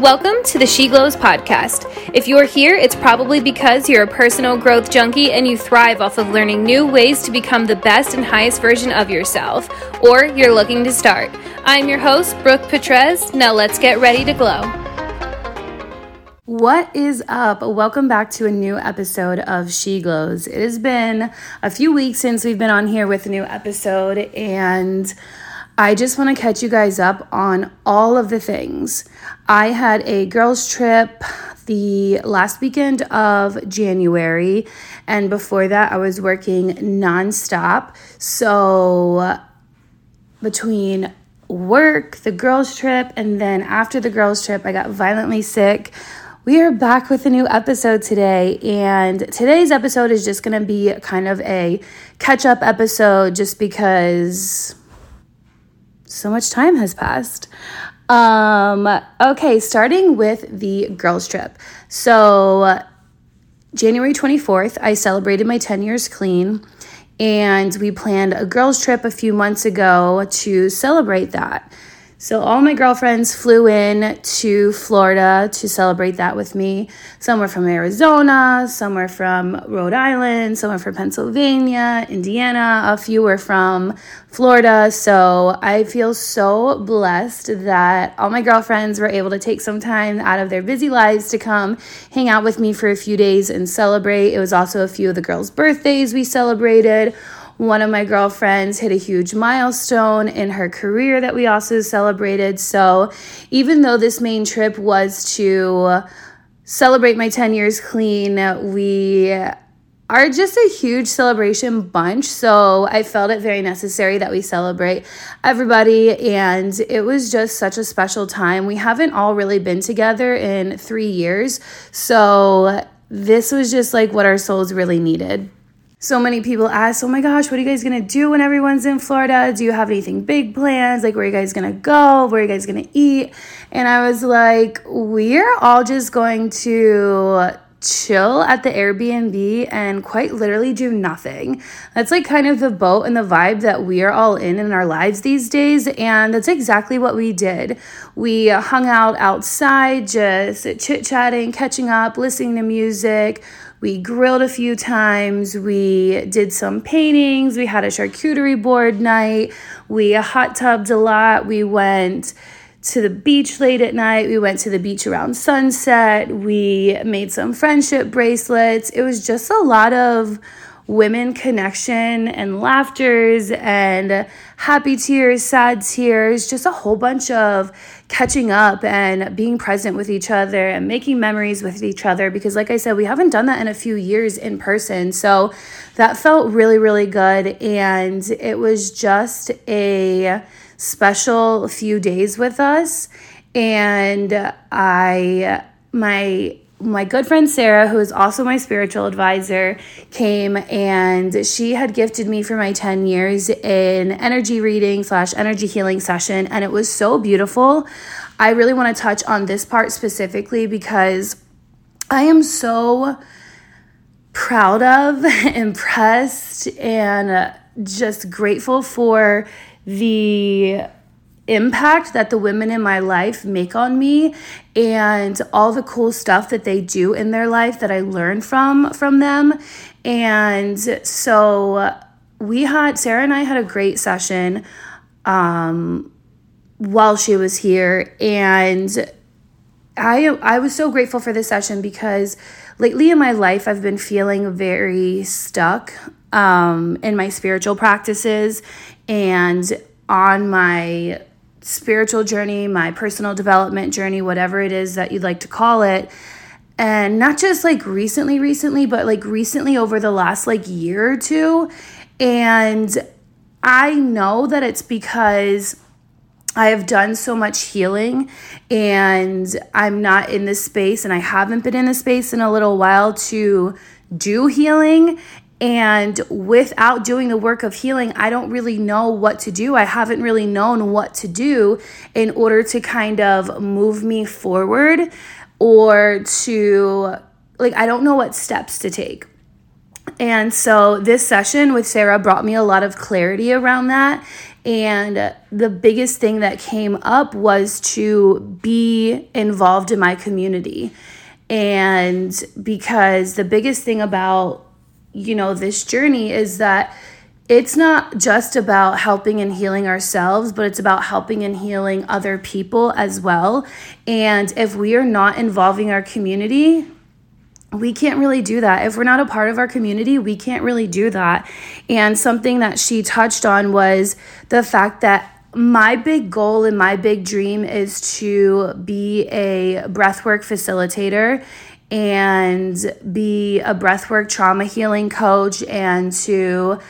Welcome to the She Glows podcast. If you're here, it's probably because you're a personal growth junkie and you thrive off of learning new ways to become the best and highest version of yourself, or you're looking to start. I'm your host, Brooke Petrez. Now let's get ready to glow. What is up? Welcome back to a new episode of She Glows. It has been a few weeks since we've been on here with a new episode, and I just want to catch you guys up on all of the things. I had a girls' trip the last weekend of January, and before that, I was working nonstop. So, between work, the girls' trip, and then after the girls' trip, I got violently sick. We are back with a new episode today, and today's episode is just going to be kind of a catch up episode just because so much time has passed. Um, okay, starting with the girls' trip. So, January 24th, I celebrated my 10 years clean, and we planned a girls' trip a few months ago to celebrate that. So, all my girlfriends flew in to Florida to celebrate that with me. Some were from Arizona, some were from Rhode Island, some were from Pennsylvania, Indiana, a few were from Florida. So, I feel so blessed that all my girlfriends were able to take some time out of their busy lives to come hang out with me for a few days and celebrate. It was also a few of the girls' birthdays we celebrated one of my girlfriends hit a huge milestone in her career that we also celebrated. So, even though this main trip was to celebrate my 10 years clean, we are just a huge celebration bunch. So I felt it very necessary that we celebrate everybody. And it was just such a special time. We haven't all really been together in three years. So this was just like what our souls really needed so many people ask, oh my gosh, what are you guys gonna do when everyone's in Florida? Do you have anything big plans? Like, where are you guys gonna go? Where are you guys gonna eat? And I was like, we're all just going to chill at the Airbnb and quite literally do nothing. That's like kind of the boat and the vibe that we are all in in our lives these days. And that's exactly what we did. We hung out outside, just chit chatting, catching up, listening to music we grilled a few times. We did some paintings. We had a charcuterie board night. We hot tubbed a lot. We went to the beach late at night. We went to the beach around sunset. We made some friendship bracelets. It was just a lot of women connection and laughters and happy tears, sad tears, just a whole bunch of catching up and being present with each other and making memories with each other because like I said, we haven't done that in a few years in person. So that felt really really good and it was just a special few days with us and I my my good friend Sarah, who is also my spiritual advisor, came and she had gifted me for my 10 years an energy reading slash energy healing session. And it was so beautiful. I really want to touch on this part specifically because I am so proud of, impressed, and just grateful for the impact that the women in my life make on me and all the cool stuff that they do in their life that I learn from from them. And so we had Sarah and I had a great session um, while she was here and I I was so grateful for this session because lately in my life I've been feeling very stuck um, in my spiritual practices and on my spiritual journey, my personal development journey, whatever it is that you'd like to call it. And not just like recently, recently, but like recently over the last like year or two. And I know that it's because I have done so much healing and I'm not in this space and I haven't been in this space in a little while to do healing. And without doing the work of healing, I don't really know what to do. I haven't really known what to do in order to kind of move me forward or to, like, I don't know what steps to take. And so this session with Sarah brought me a lot of clarity around that. And the biggest thing that came up was to be involved in my community. And because the biggest thing about, you know, this journey is that it's not just about helping and healing ourselves, but it's about helping and healing other people as well. And if we are not involving our community, we can't really do that. If we're not a part of our community, we can't really do that. And something that she touched on was the fact that my big goal and my big dream is to be a breathwork facilitator and be a breathwork trauma healing coach and to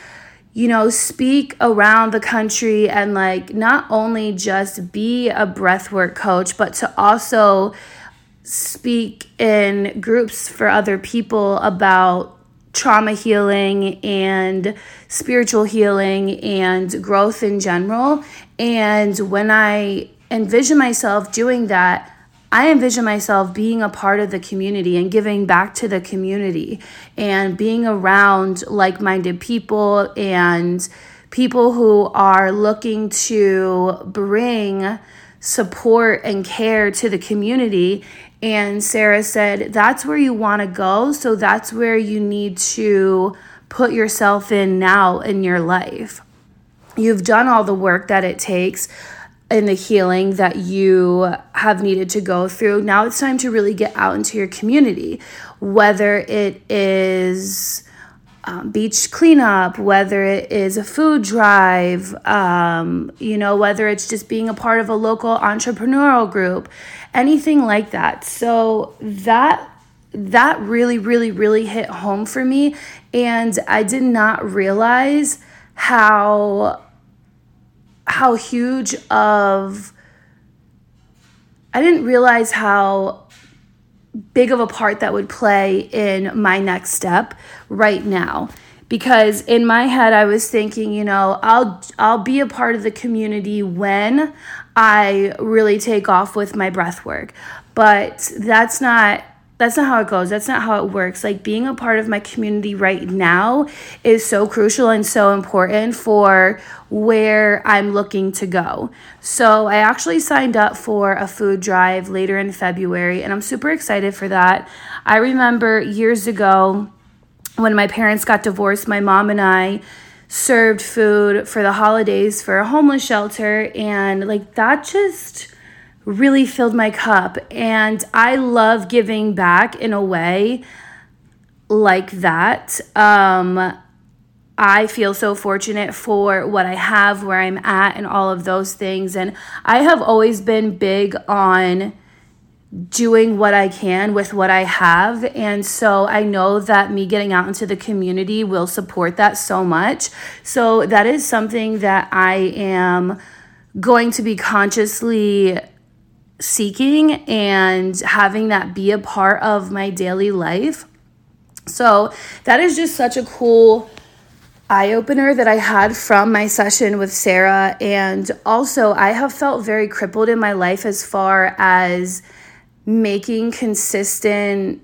you know, speak around the country and like not only just be a breathwork coach, but to also speak in groups for other people about trauma healing and spiritual healing and growth in general. And when I envision myself doing that, I envision myself being a part of the community and giving back to the community and being around like minded people and people who are looking to bring support and care to the community. And Sarah said, That's where you want to go. So that's where you need to put yourself in now in your life. You've done all the work that it takes in the healing that you have needed to go through. Now it's time to really get out into your community, whether it is um, beach cleanup, whether it is a food drive, um, you know, whether it's just being a part of a local entrepreneurial group, anything like that. So that that really really really hit home for me and I did not realize how how huge of I didn't realize how big of a part that would play in my next step right now because in my head I was thinking, you know, I'll I'll be a part of the community when I really take off with my breath work. But that's not that's not how it goes. That's not how it works. Like being a part of my community right now is so crucial and so important for where I'm looking to go. So, I actually signed up for a food drive later in February, and I'm super excited for that. I remember years ago when my parents got divorced, my mom and I served food for the holidays for a homeless shelter, and like that just really filled my cup. And I love giving back in a way like that. Um, I feel so fortunate for what I have, where I'm at, and all of those things. And I have always been big on doing what I can with what I have. And so I know that me getting out into the community will support that so much. So that is something that I am going to be consciously seeking and having that be a part of my daily life. So that is just such a cool eye opener that I had from my session with Sarah. And also, I have felt very crippled in my life as far as making consistent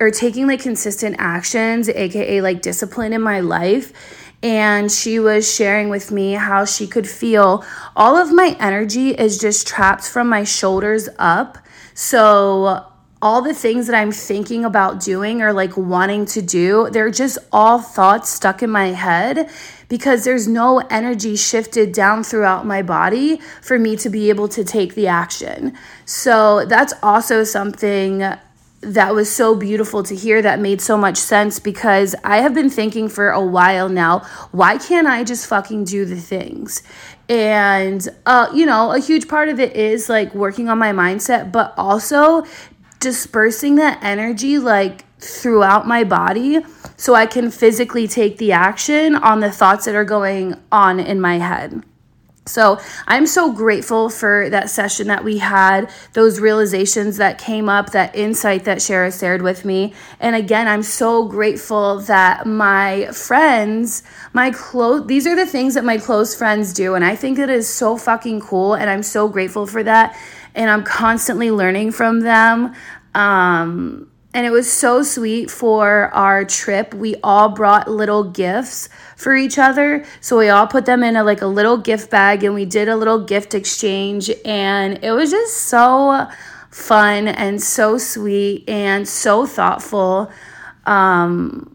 or taking like consistent actions, aka like discipline in my life and she was sharing with me how she could feel all of my energy is just trapped from my shoulders up. So all the things that I'm thinking about doing or like wanting to do, they're just all thoughts stuck in my head because there's no energy shifted down throughout my body for me to be able to take the action. So that's also something that was so beautiful to hear that made so much sense because I have been thinking for a while now, why can't I just fucking do the things? And, uh, you know, a huge part of it is like working on my mindset, but also dispersing that energy like throughout my body so I can physically take the action on the thoughts that are going on in my head. So I'm so grateful for that session that we had, those realizations that came up, that insight that Sarah shared with me. And again, I'm so grateful that my friends, my close, these are the things that my close friends do. And I think it is so fucking cool. And I'm so grateful for that. And I'm constantly learning from them. Um, and it was so sweet for our trip. We all brought little gifts for each other. So we all put them in a like a little gift bag and we did a little gift exchange and it was just so fun and so sweet and so thoughtful. Um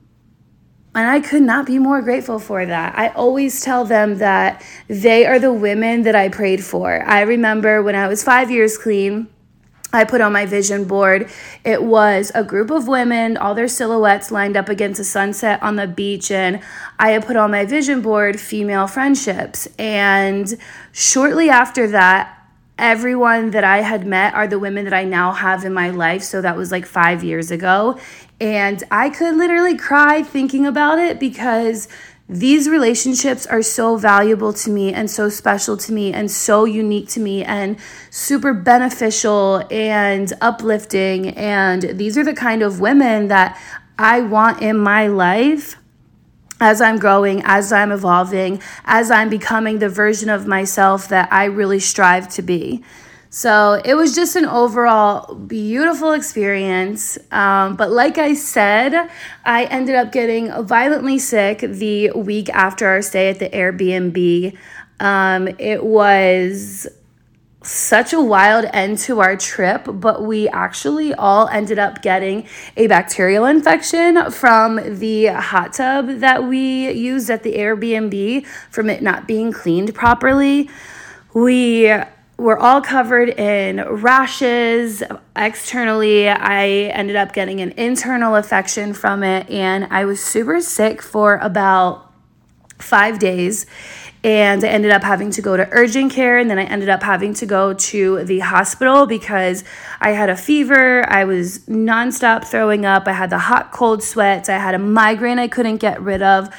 and I could not be more grateful for that. I always tell them that they are the women that I prayed for. I remember when I was 5 years clean, I put on my vision board. It was a group of women, all their silhouettes lined up against a sunset on the beach. And I had put on my vision board female friendships. And shortly after that, everyone that I had met are the women that I now have in my life. So that was like five years ago. And I could literally cry thinking about it because these relationships are so valuable to me and so special to me and so unique to me and super beneficial and uplifting. And these are the kind of women that I want in my life as I'm growing, as I'm evolving, as I'm becoming the version of myself that I really strive to be. So it was just an overall beautiful experience. Um, but like I said, I ended up getting violently sick the week after our stay at the Airbnb. Um, it was such a wild end to our trip, but we actually all ended up getting a bacterial infection from the hot tub that we used at the Airbnb from it not being cleaned properly. We we're all covered in rashes externally. I ended up getting an internal infection from it, and I was super sick for about five days. And I ended up having to go to urgent care, and then I ended up having to go to the hospital because I had a fever. I was nonstop throwing up. I had the hot, cold sweats. I had a migraine I couldn't get rid of.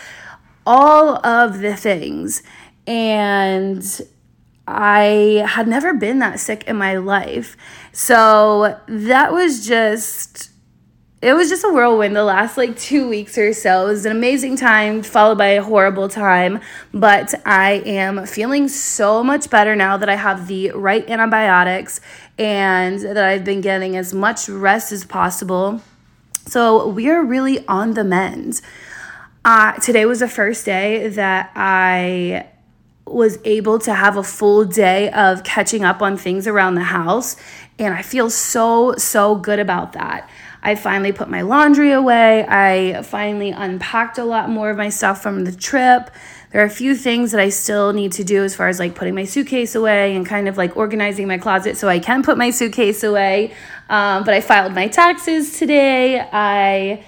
All of the things. And I had never been that sick in my life. So that was just, it was just a whirlwind the last like two weeks or so. It was an amazing time, followed by a horrible time. But I am feeling so much better now that I have the right antibiotics and that I've been getting as much rest as possible. So we are really on the mend. Uh, today was the first day that I was able to have a full day of catching up on things around the house. And I feel so, so good about that. I finally put my laundry away. I finally unpacked a lot more of my stuff from the trip. There are a few things that I still need to do as far as like putting my suitcase away and kind of like organizing my closet so I can put my suitcase away. Um, but I filed my taxes today. I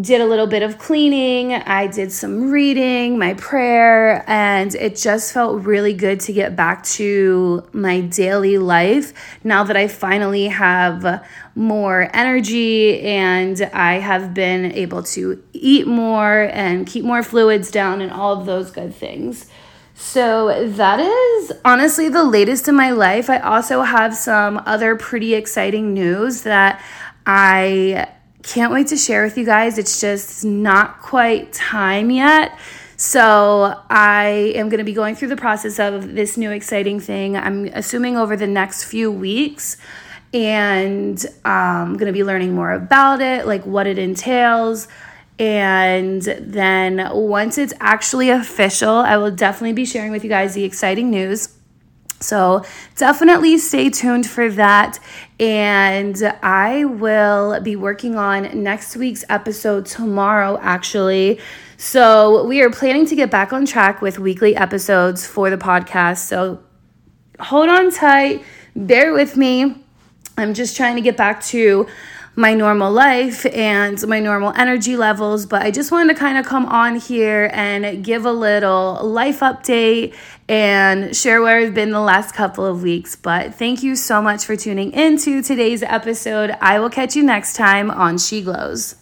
did a little bit of cleaning, I did some reading, my prayer, and it just felt really good to get back to my daily life now that I finally have more energy and I have been able to eat more and keep more fluids down and all of those good things. So, that is honestly the latest in my life. I also have some other pretty exciting news that I can't wait to share with you guys. It's just not quite time yet. So, I am going to be going through the process of this new exciting thing. I'm assuming over the next few weeks, and I'm um, going to be learning more about it, like what it entails. And then once it's actually official, I will definitely be sharing with you guys the exciting news. So definitely stay tuned for that. And I will be working on next week's episode tomorrow, actually. So we are planning to get back on track with weekly episodes for the podcast. So hold on tight, bear with me. I'm just trying to get back to my normal life and my normal energy levels, but I just wanted to kind of come on here and give a little life update and share where I've been the last couple of weeks. But thank you so much for tuning into today's episode. I will catch you next time on She Glows.